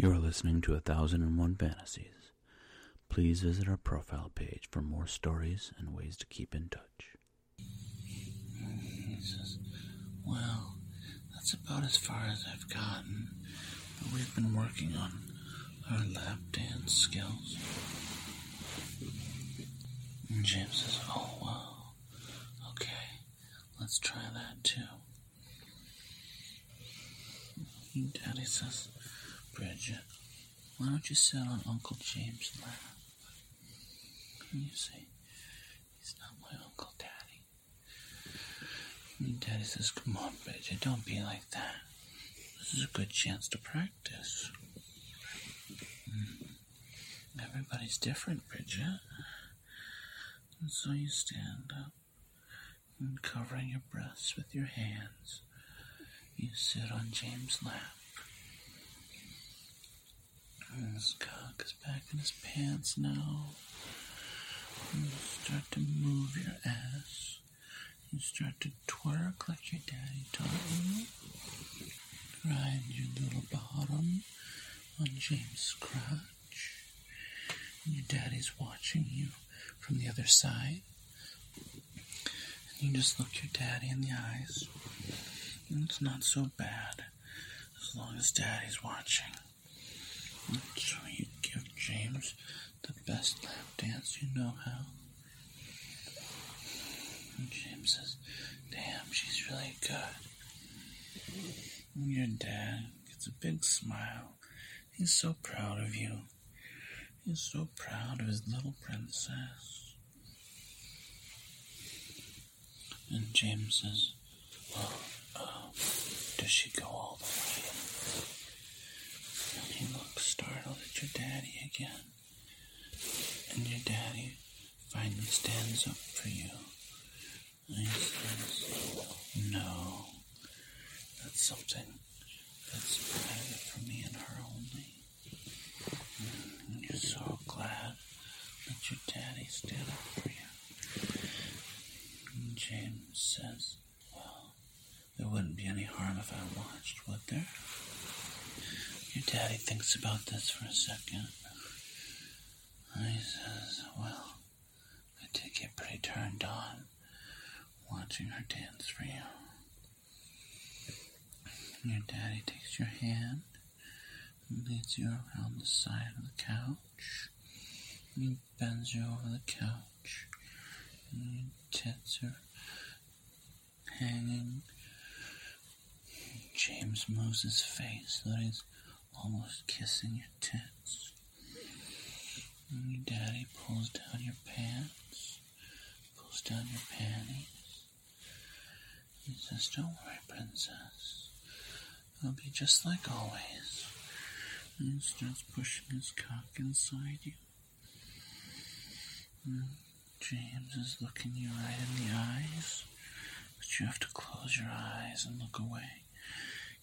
You are listening to A Thousand and One Fantasies. Please visit our profile page for more stories and ways to keep in touch. He says, Well, that's about as far as I've gotten. But we've been working on our lap dance skills. And James says, Oh, well, okay, let's try that too. And Daddy says, Bridget, why don't you sit on Uncle James' lap? You say, He's not my Uncle Daddy. And Daddy says, Come on, Bridget, don't be like that. This is a good chance to practice. Mm. Everybody's different, Bridget. And so you stand up and covering your breasts with your hands, you sit on James' lap. And his cock is back in his pants now. You start to move your ass. You start to twerk like your daddy taught you. Grind your little bottom on James' crotch. And your daddy's watching you from the other side. And you just look your daddy in the eyes. And it's not so bad as long as daddy's watching. So you give James the best lap dance you know how. And James says, Damn, she's really good. And your dad gets a big smile. He's so proud of you. He's so proud of his little princess. And James says, Well, uh, does she go all the way? And he looks startled at your daddy again. And your daddy finally stands up for you. And he says, No, that's something that's private for me and her only. And you're so glad that your daddy stood up for you. And James says, Well, there wouldn't be any harm if I watched, would there? Daddy thinks about this for a second. And he says, Well, I did get pretty turned on watching her dance for you. Your daddy takes your hand and leads you around the side of the couch. And he bends you over the couch. And your tits are hanging. James moves his face so that he's almost kissing your tits. And your daddy pulls down your pants, pulls down your panties. He says, Don't worry, princess. It'll be just like always. And he starts pushing his cock inside you. And James is looking you right in the eyes, but you have to close your eyes and look away.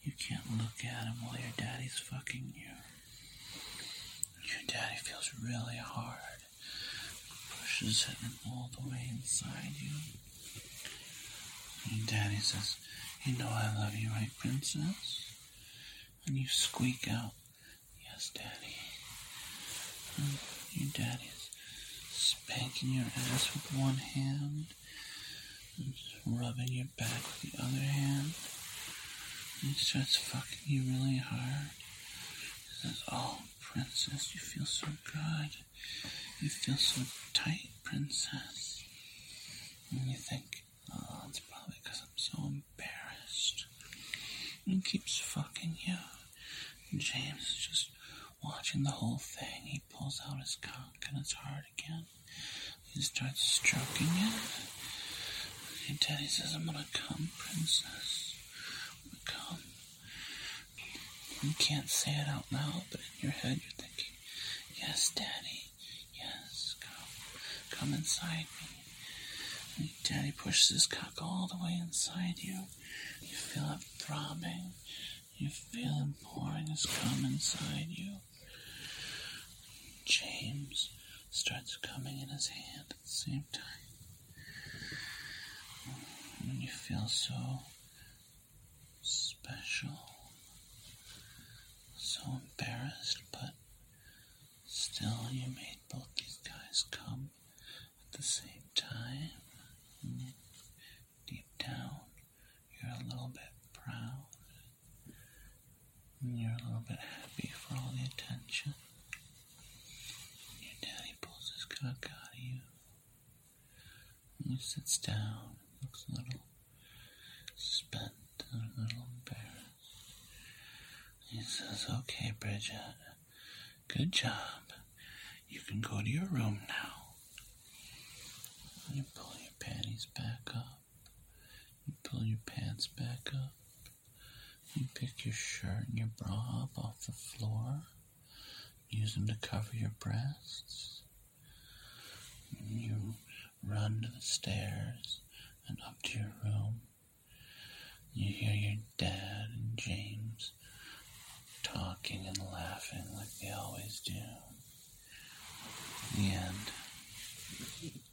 You can't look at him while your daddy's fucking you. Your daddy feels really hard, pushes it all the way inside you. And daddy says, You know I love you, right, princess? And you squeak out, Yes, daddy. And your daddy's spanking your ass with one hand and rubbing your back with the other hand. He starts fucking you really hard. He says, Oh, princess, you feel so good. You feel so tight, princess. And you think, Oh, it's probably because I'm so embarrassed. And he keeps fucking you. And James is just watching the whole thing. He pulls out his cock and it's hard again. He starts stroking it. And Daddy says, I'm gonna come, princess. Come. You can't say it out loud, but in your head you're thinking, Yes, Daddy. Yes, come. Come inside me. And Daddy pushes his cock all the way inside you. You feel it throbbing. You feel him pouring his cum inside you. James starts coming in his hand at the same time. And you feel so special, so embarrassed, but still you made both these guys come at the same time. And deep down, you're a little bit proud. And you're a little bit happy for all the attention. Your daddy pulls his cock out of you. And he sits down, looks a little spent a little embarrassed. He says, Okay, Bridget, good job. You can go to your room now. You pull your panties back up. You pull your pants back up. You pick your shirt and your bra up off the floor. Use them to cover your breasts. You run to the stairs and up to your room. You hear your dad and James talking and laughing like they always do. The end.